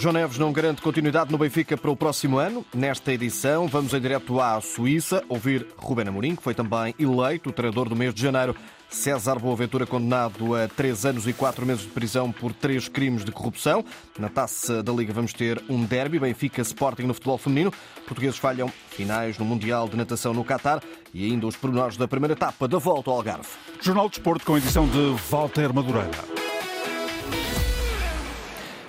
João Neves não garante continuidade no Benfica para o próximo ano. Nesta edição, vamos em direto à Suíça ouvir Rubén Amorim, que foi também eleito o treinador do mês de janeiro. César Boaventura, condenado a três anos e quatro meses de prisão por três crimes de corrupção. Na taça da Liga vamos ter um derby, Benfica Sporting no futebol feminino. Portugueses falham finais no Mundial de Natação no Qatar e ainda os pormenores da primeira etapa da volta ao Algarve. Jornal de Esporte com edição de Walter Madureira.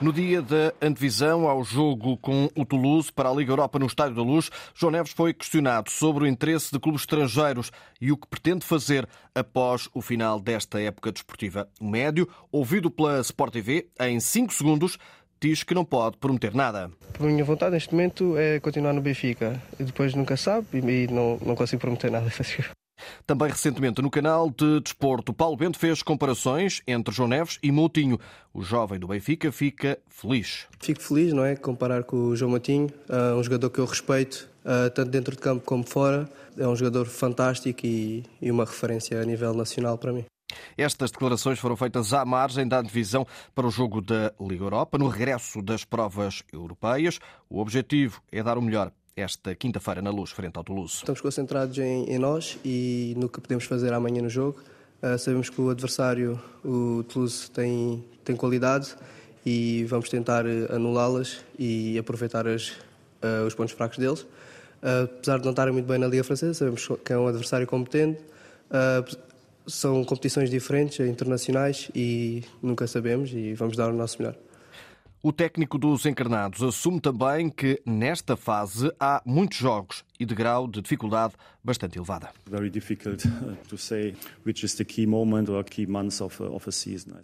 No dia da antevisão ao jogo com o Toulouse para a Liga Europa no Estádio da Luz, João Neves foi questionado sobre o interesse de clubes estrangeiros e o que pretende fazer após o final desta época desportiva. O médio, ouvido pela Sport TV, em 5 segundos, diz que não pode prometer nada. A minha vontade neste momento é continuar no Benfica. E depois nunca sabe e não, não consigo prometer nada. Também recentemente no canal de Desporto, Paulo Bento fez comparações entre João Neves e Moutinho. O jovem do Benfica fica feliz. Fico feliz, não é? Comparar com o João Moutinho, ah, um jogador que eu respeito, ah, tanto dentro de campo como fora. É um jogador fantástico e uma referência a nível nacional para mim. Estas declarações foram feitas à margem da divisão para o jogo da Liga Europa, no regresso das provas europeias. O objetivo é dar o melhor esta quinta-feira na Luz, frente ao Toulouse. Estamos concentrados em, em, nós e no que podemos fazer amanhã no jogo. Uh, sabemos que o adversário, o Toulouse, tem, tem qualidade e vamos tentar eh, anulá-las e aproveitar as, uh, os pontos fracos deles. Uh, apesar de não estarem muito bem na Liga Francesa, sabemos que é um adversário competente. são competições diferentes, internacionais e nunca sabemos e vamos dar o nosso melhor. O técnico dos encarnados assume também que nesta fase há muitos jogos e de grau de dificuldade bastante elevada.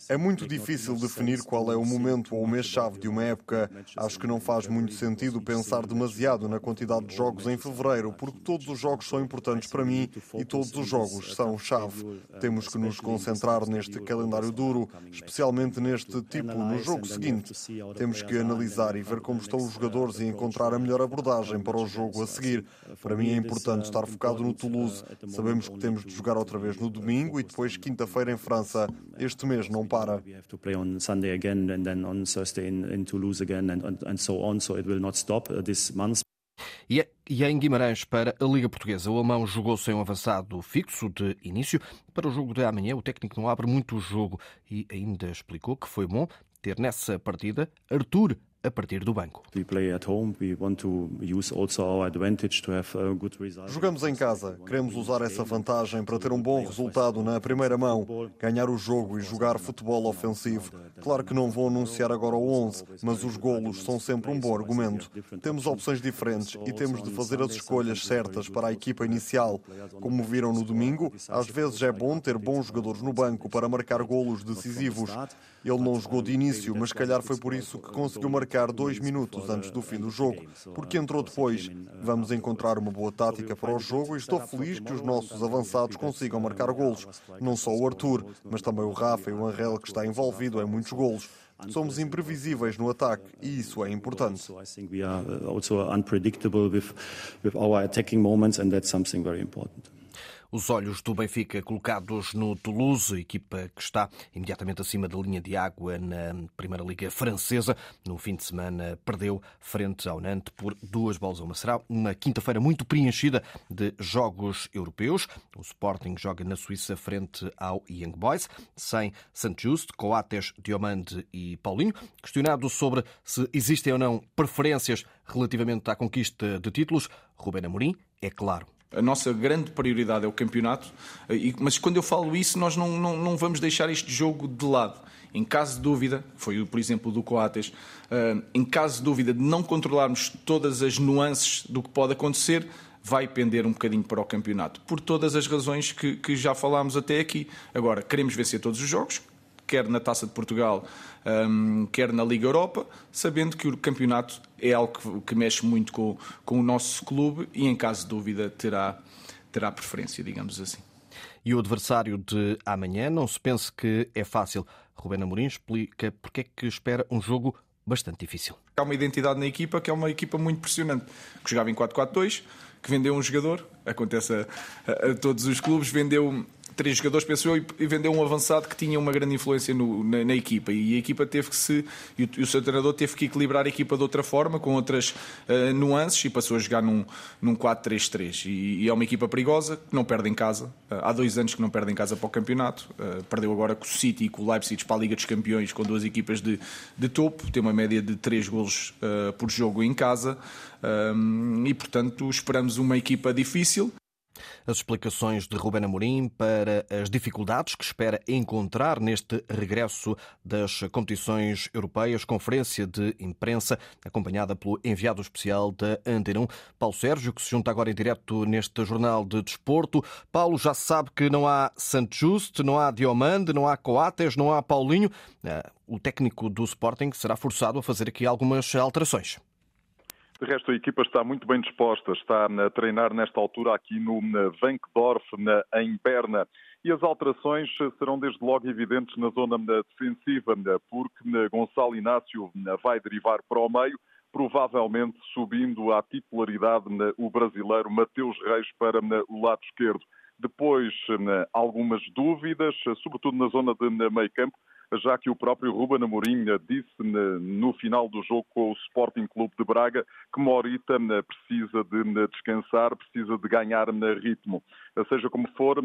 É muito difícil definir qual é o momento ou o mês-chave de uma época. Acho que não faz muito sentido pensar demasiado na quantidade de jogos em fevereiro, porque todos os jogos são importantes para mim e todos os jogos são chave. Temos que nos concentrar neste calendário duro, especialmente neste tipo no jogo seguinte. Temos que analisar e ver como estão os jogadores e encontrar a melhor abordagem para o jogo a seguir. Para mim é importante estar focado no Toulouse. Sabemos que temos de jogar outra vez no domingo e depois quinta-feira em França. Este mês não para. E é, e é em Guimarães para a Liga Portuguesa. O alemão jogou sem um avançado fixo de início. Para o jogo de amanhã, o técnico não abre muito o jogo e ainda explicou que foi bom ter nessa partida Arthur a partir do banco. Jogamos em casa. Queremos usar essa vantagem para ter um bom resultado na primeira mão, ganhar o jogo e jogar futebol ofensivo. Claro que não vou anunciar agora o 11, mas os golos são sempre um bom argumento. Temos opções diferentes e temos de fazer as escolhas certas para a equipa inicial. Como viram no domingo, às vezes é bom ter bons jogadores no banco para marcar golos decisivos. Ele não jogou de início, mas calhar foi por isso que conseguiu marcar dois minutos antes do fim do jogo, porque entrou depois. Vamos encontrar uma boa tática para o jogo e estou feliz que os nossos avançados consigam marcar golos. Não só o Arthur, mas também o Rafa e o Angel que está envolvido em muitos golos. Somos imprevisíveis no ataque e isso é importante. Os olhos do Benfica colocados no Toulouse, equipa que está imediatamente acima da linha de água na Primeira Liga Francesa. No fim de semana perdeu frente ao Nantes por duas bolas a uma. Será uma quinta-feira muito preenchida de jogos europeus. O Sporting joga na Suíça frente ao Young Boys, sem Just, Coates, Diomande e Paulinho. Questionado sobre se existem ou não preferências relativamente à conquista de títulos, Rubén Amorim é claro. A nossa grande prioridade é o campeonato, mas quando eu falo isso, nós não, não, não vamos deixar este jogo de lado. Em caso de dúvida, foi por exemplo do Coates, eh, em caso de dúvida de não controlarmos todas as nuances do que pode acontecer, vai pender um bocadinho para o campeonato, por todas as razões que, que já falámos até aqui. Agora, queremos vencer todos os jogos, quer na Taça de Portugal, um, quer na Liga Europa, sabendo que o campeonato é algo que, que, mexe muito com, com o nosso clube e, em caso de dúvida, terá, terá preferência, digamos assim. E o adversário de amanhã, não se pense que é fácil. Rubén Amorim explica porque é que espera um jogo bastante difícil. Há uma identidade na equipa que é uma equipa muito pressionante, que jogava em 4-4-2, que vendeu um jogador, acontece a, a, a, todos os clubes, vendeu três jogadores, pensou eu, e vendeu um avançado que tinha uma grande influência no, na, na, equipa. E a equipa teve que se. E o, e o, seu treinador teve que equilibrar a equipa de outra forma, com outras uh, nuances, e passou a jogar num, num 4-3-3. E, e, é uma equipa perigosa, que não perde em casa. Uh, há dois anos que não perde em casa para o campeonato. Uh, perdeu agora com o City e com o Leipzig para a Liga dos Campeões, com duas equipas de, de topo. Tem uma média de três golos por jogo em casa. e, portanto, esperamos uma equipa difícil as explicações de Ruben Amorim para as dificuldades que espera encontrar neste regresso das competições europeias, conferência de imprensa, acompanhada pelo enviado especial da Antena 1, Paulo Sérgio, que se junta agora em direto neste jornal de desporto. Paulo já sabe que não há Santos Just, não há Diomande, não há Coates, não há Paulinho. Eh, o técnico do Sporting será forçado a fazer aqui algumas alterações. De resto, a equipa está muito bem disposta, está a treinar nesta altura aqui no Vankdorf, em Berna. E as alterações serão desde logo evidentes na zona defensiva, porque Gonçalo Inácio vai derivar para o meio, provavelmente subindo à titularidade o brasileiro Mateus Reis para o lado esquerdo. Depois, algumas dúvidas, sobretudo na zona de meio campo, já que o próprio Ruben Amorim disse no final do jogo com o Sporting Clube de Braga que Morita precisa de descansar, precisa de ganhar ritmo. Seja como for,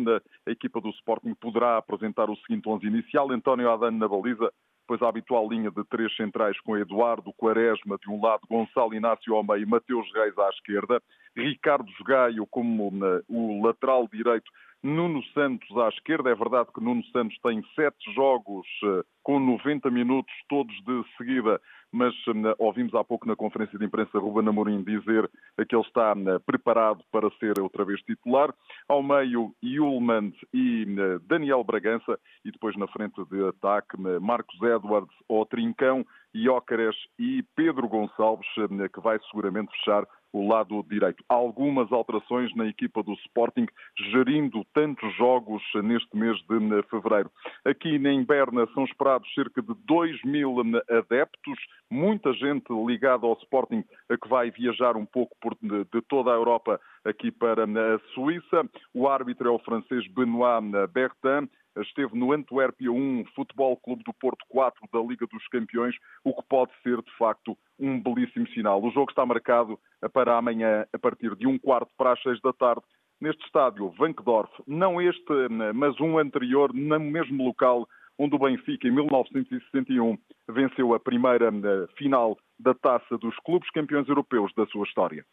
a equipa do Sporting poderá apresentar o seguinte 11 inicial, António Adano na baliza, depois a habitual linha de três centrais com Eduardo Quaresma de um lado, Gonçalo Inácio ao meio Mateus Reis à esquerda, Ricardo Gaio como o lateral direito Nuno Santos à esquerda. É verdade que Nuno Santos tem sete jogos eh, com 90 minutos, todos de seguida, mas eh, ouvimos há pouco na conferência de imprensa Ruben Amorim dizer que ele está eh, preparado para ser outra vez titular. Ao meio, Yulman e Daniel Bragança, e depois na frente de ataque, Marcos Edwards ou Trincão, Iócares e Pedro Gonçalves, que vai seguramente fechar o lado direito. Algumas alterações na equipa do Sporting, gerindo tantos jogos neste mês de fevereiro. Aqui em Berna são esperados cerca de 2 mil adeptos, muita gente ligada ao Sporting que vai viajar um pouco de toda a Europa aqui para a Suíça. O árbitro é o francês Benoît Bertin esteve no Antuérpia 1, Futebol Clube do Porto 4 da Liga dos Campeões, o que pode ser, de facto, um belíssimo sinal. O jogo está marcado para amanhã, a partir de um quarto para as seis da tarde, neste estádio, Vankdorf. Não este, mas um anterior, no mesmo local onde o Benfica, em 1961, venceu a primeira eh, final da taça dos clubes campeões europeus da sua história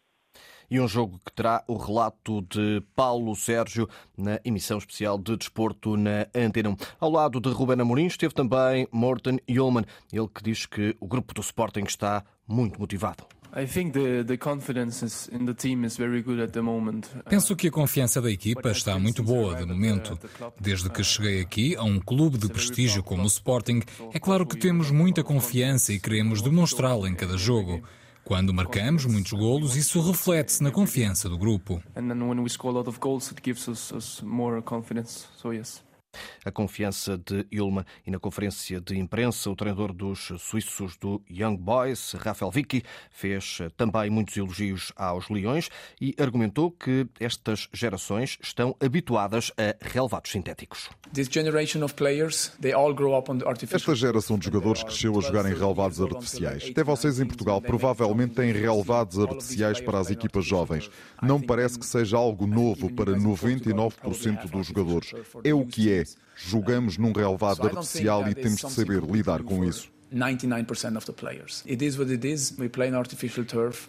e um jogo que terá o relato de Paulo Sérgio na emissão especial de desporto na Antena Ao lado de Ruben Amorim esteve também Morten Yulman, ele que diz que o grupo do Sporting está muito motivado. Penso que a confiança da equipa está muito boa de momento. Desde que cheguei aqui a um clube de prestígio como o Sporting, é claro que temos muita confiança e queremos demonstrá-la em cada jogo. Quando marcamos muitos golos, isso reflete-se na confiança do grupo. Confiança de Ilma e na conferência de imprensa, o treinador dos suíços do Young Boys, Rafael Vicky, fez também muitos elogios aos Leões e argumentou que estas gerações estão habituadas a relevados sintéticos. Esta geração de jogadores cresceu a jogar em relevados artificiais. Até vocês em Portugal provavelmente têm relevados artificiais para as equipas jovens. Não parece que seja algo novo para 99% dos jogadores. É o que é. Jogamos num relevado artificial e temos de saber lidar com isso. 99% of the players. It is what it is. We play artificial turf.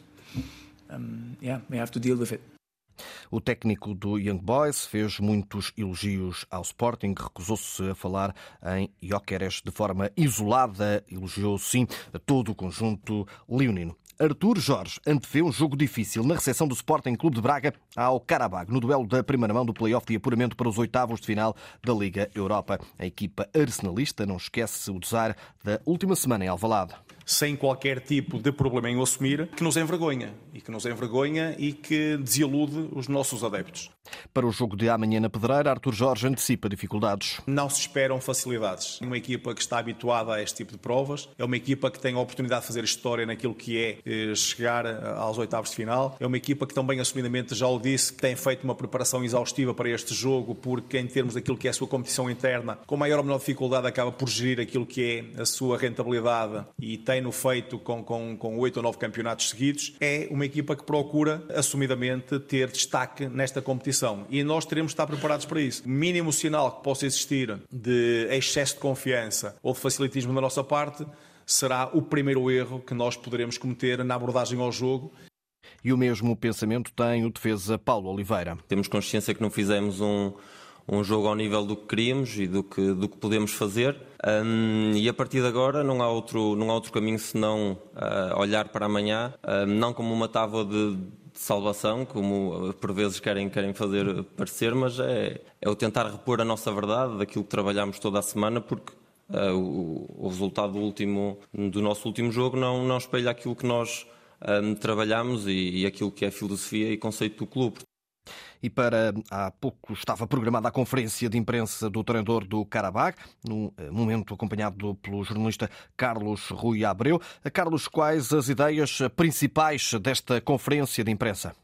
Um, yeah, we have to deal with it. O técnico do Young Boys fez muitos elogios ao Sporting, recusou-se a falar em Jóqueres de forma isolada, elogiou sim todo o conjunto leonino. Artur Jorge antevê um jogo difícil na recepção do Sporting Clube de Braga ao Carabag, no duelo da primeira mão do play-off de apuramento para os oitavos de final da Liga Europa. A equipa arsenalista não esquece o desar da última semana em Alvalade. Sem qualquer tipo de problema em o assumir, que nos envergonha e que nos envergonha e que desilude os nossos adeptos. Para o jogo de amanhã na Pedreira, Arthur Jorge antecipa dificuldades. Não se esperam facilidades. Uma equipa que está habituada a este tipo de provas, é uma equipa que tem a oportunidade de fazer história naquilo que é eh, chegar eh, aos oitavos de final, é uma equipa que também assumidamente já o disse, que tem feito uma preparação exaustiva para este jogo, porque em termos daquilo que é a sua competição interna, com maior ou menor dificuldade acaba por gerir aquilo que é a sua rentabilidade e tem-no feito com, com, com oito ou nove campeonatos seguidos. É uma equipa que procura assumidamente ter destaque nesta competição competição e nós teremos de estar preparados para isso. Mínimo sinal que possa existir de excesso de confiança ou de facilitismo da nossa parte será o primeiro erro que nós poderemos cometer na abordagem ao jogo. E o mesmo pensamento tem o defesa Paulo Oliveira. Temos consciência que não fizemos um, um jogo ao nível do que queríamos e do que, do que podemos fazer. Um, e a partir de agora não há outro, não há outro caminho senão uh, olhar para amanhã, uh, não como uma tábua de de salvação, como por vezes querem, querem fazer parecer, mas é, é o tentar repor a nossa verdade daquilo que trabalhámos toda a semana, porque uh, o, o, resultado do, último, do nosso último jogo não, não espelha aquilo que nós um, ah, trabalhamos e, e aquilo que é filosofia e conceito do clube. E para há pouco estava programada a conferência de imprensa do treinador do Karabakh, num eh, momento acompanhado pelo jornalista Carlos Rui Abreu. Carlos, quais as ideias principais desta conferência de imprensa?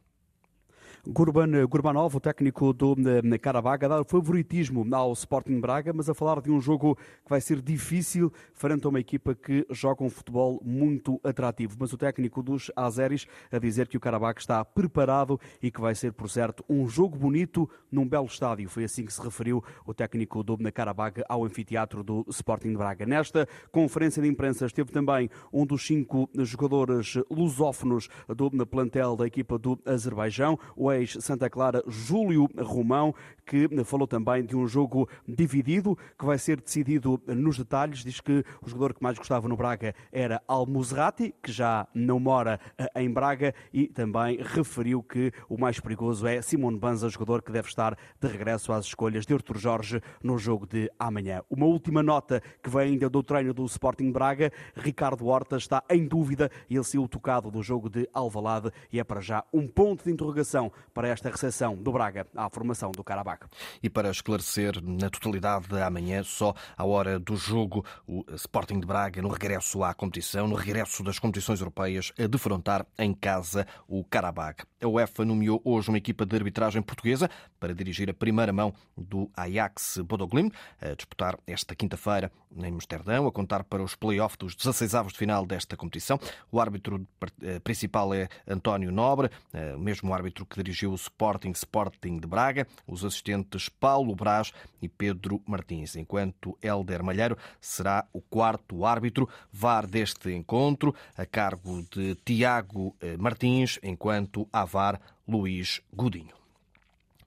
Gurban Gurbanov, o técnico do Karabakh, a dar favoritismo ao Sporting Braga, mas a falar de um jogo que vai ser difícil frente a uma equipa que joga um futebol muito atrativo. Mas o técnico dos Azeris a dizer que o Karabakh está preparado e que vai ser, por certo, um jogo bonito num belo estádio. Foi assim que se referiu o técnico do Karabakh ao anfiteatro do Sporting Braga. Nesta conferência de imprensa esteve também um dos cinco jogadores lusófonos do plantel da equipa do Azerbaijão, o ex-Santa Clara Júlio Romão, que falou também de um jogo dividido que vai ser decidido nos detalhes. Diz que o jogador que mais gostava no Braga era Almuzrati, que já não mora eh, em Braga, e também referiu que o mais perigoso é Simone Banza, jogador que deve estar de regresso às escolhas de Artur Jorge no jogo de amanhã. Uma última nota que vem ainda do treino do Sporting Braga, Ricardo Horta está em dúvida, ele saiu tocado do jogo de Alvalade e é para já um ponto de interrogação para esta recepção do Braga à formação do Karabakh. E para esclarecer na totalidade amanhã, só à hora do jogo, o Sporting de Braga, no regresso à competição, no regresso das competições europeias, a defrontar em casa o Karabakh. A UEFA nomeou hoje uma equipa de arbitragem portuguesa para dirigir a primeira mão do Ajax Bodoglim, a disputar esta quinta-feira em Amsterdão, a contar para os play-offs dos 16 avos de final desta competição. O árbitro eh, principal é António Nobre, eh, o mesmo árbitro que dirigiu o Sporting Sporting de Braga, os assistentes Paulo Brás e Pedro Martins, enquanto Helder Malheiro será o quarto árbitro VAR deste encontro, a cargo de Tiago eh, Martins, enquanto a VAR Luís Godinho.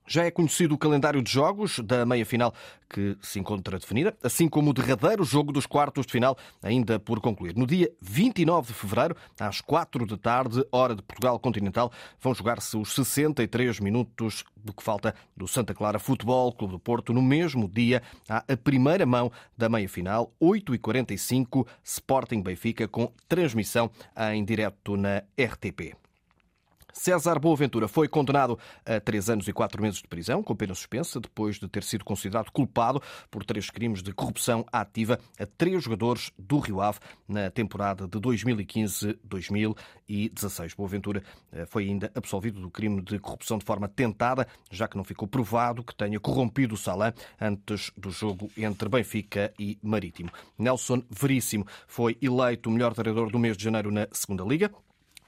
Já é conhecido o calendário de jogos da meia-final que se encontra definida, assim como o derradeiro jogo dos quartos de final, ainda por concluir. No dia 29 de fevereiro, às 4 da tarde, hora de Portugal continental, vão jogar-se os 63 minutos do que falta do Santa Clara Futebol Clube do Porto. No mesmo dia, há a primeira mão da meia-final, 8h45, Sporting Benfica, com transmissão em direto na RTP. César Boaventura foi condenado a três anos e quatro meses de prisão, com pena suspensa, depois de ter sido considerado culpado por três crimes de corrupção ativa a três jogadores do Rio Ave na temporada de 2015-2016. Boaventura eh, foi ainda absolvido do crime de corrupção de forma tentada, já que não ficou provado que tenha corrompido o Salã antes do jogo entre Benfica e Marítimo. Nelson Veríssimo foi eleito o melhor treinador do mês de janeiro na Segunda Liga.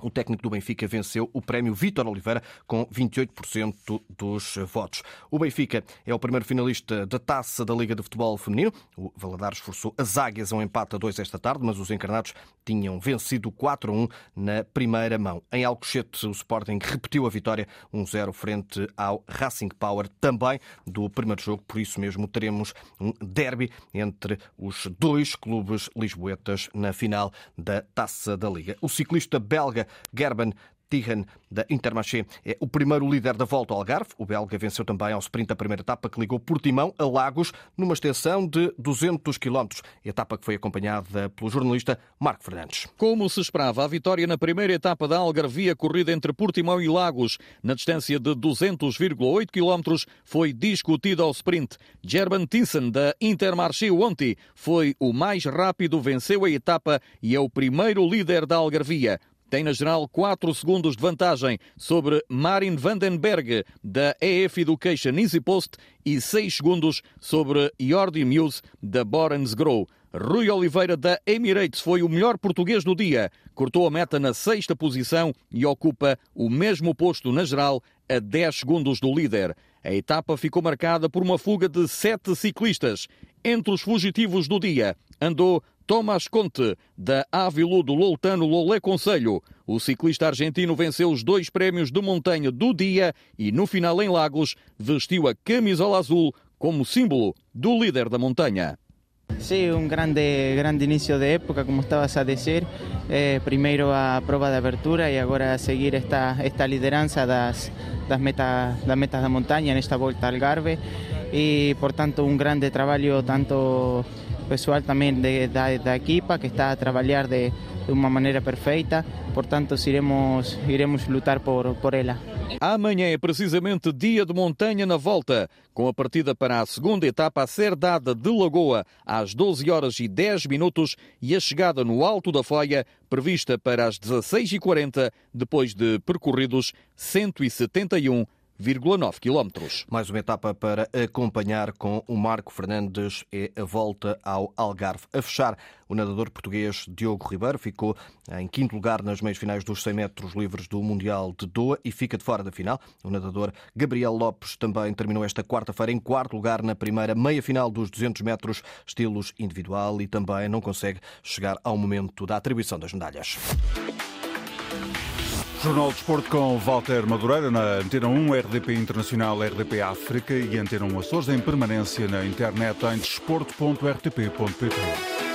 O técnico do Benfica venceu o prémio Vítor Oliveira com 28% dos votos. O Benfica é o primeiro finalista da taça da Liga de Futebol Feminino. O Valadares forçou as águias a um empate a 2 esta tarde, mas os encarnados tinham vencido 4 a 1 na primeira mão. Em Alcochete, o Sporting repetiu a vitória 1-0 frente ao Racing Power, também do primeiro jogo. Por isso mesmo teremos um derby entre os dois clubes lisboetas na final da taça da Liga. O ciclista belga Gerben Tihan, da Intermarché, é o primeiro líder da volta ao Algarve. O belga venceu também ao sprint a primeira etapa que ligou Portimão a Lagos, numa extensão de 200 km. Etapa que foi acompanhada pelo jornalista Marco Fernandes. Como se esperava, a vitória na primeira etapa da Algarvia, corrida entre Portimão e Lagos, na distância de 200,8 km, foi discutida ao sprint. Gerben Tinsen, da Intermarché Onti, foi o mais rápido, venceu a etapa e é o primeiro líder da Algarvia tem na geral 4 segundos de vantagem sobre Marin Vandenberg da EF Education Easy Post e 6 segundos sobre Jordi Muse da Borens Grow. Rui Oliveira da Emirates foi o melhor português do dia. Cortou a meta na sexta posição e ocupa o mesmo posto na geral a 10 segundos do líder. A etapa ficou marcada por uma fuga de sete ciclistas. Entre os fugitivos do dia andou Tomás Conte, da Ávilo do Loutano Lolé Conselho. O ciclista argentino venceu os dois prémios de montanha do dia e, no final em Lagos, vestiu a camisola azul como símbolo do líder da montanha. Sí, un grande, grande inicio de época, como estabas a decir. Eh, primeiro a prova de abertura e agora a seguir esta, esta liderança das, das, metas, das metas da montanha nesta volta ao Algarve. E, portanto, um grande trabalho tanto pessoal também de, da, da equipa que está a trabalhar de, de uma maneira perfeita, portanto iremos, iremos lutar por, por ela. Amanhã é precisamente dia de montanha na volta, com a partida para a segunda etapa a ser dada de Lagoa às 12 horas e 10 minutos e a chegada no Alto da Foia prevista para as 16h40, depois de percorridos 171 1,9 km. Mais uma etapa para acompanhar com o Marco Fernandes é a volta ao Algarve. A fechar, o nadador português Diogo Ribeiro ficou em quinto lugar nas meias finais dos 100 metros livres do Mundial de Doha e fica de fora da final. O nadador Gabriel Lopes também terminou esta quarta-feira em quarto lugar na primeira meia final dos 200 metros estilos individual e também não consegue chegar ao momento da atribuição das medalhas. Jornal de Desporto com Walter Madureira na Antena 1, RDP Internacional, RDP África e Antena 1 Açores em permanência na internet em desporto.rtp.pt.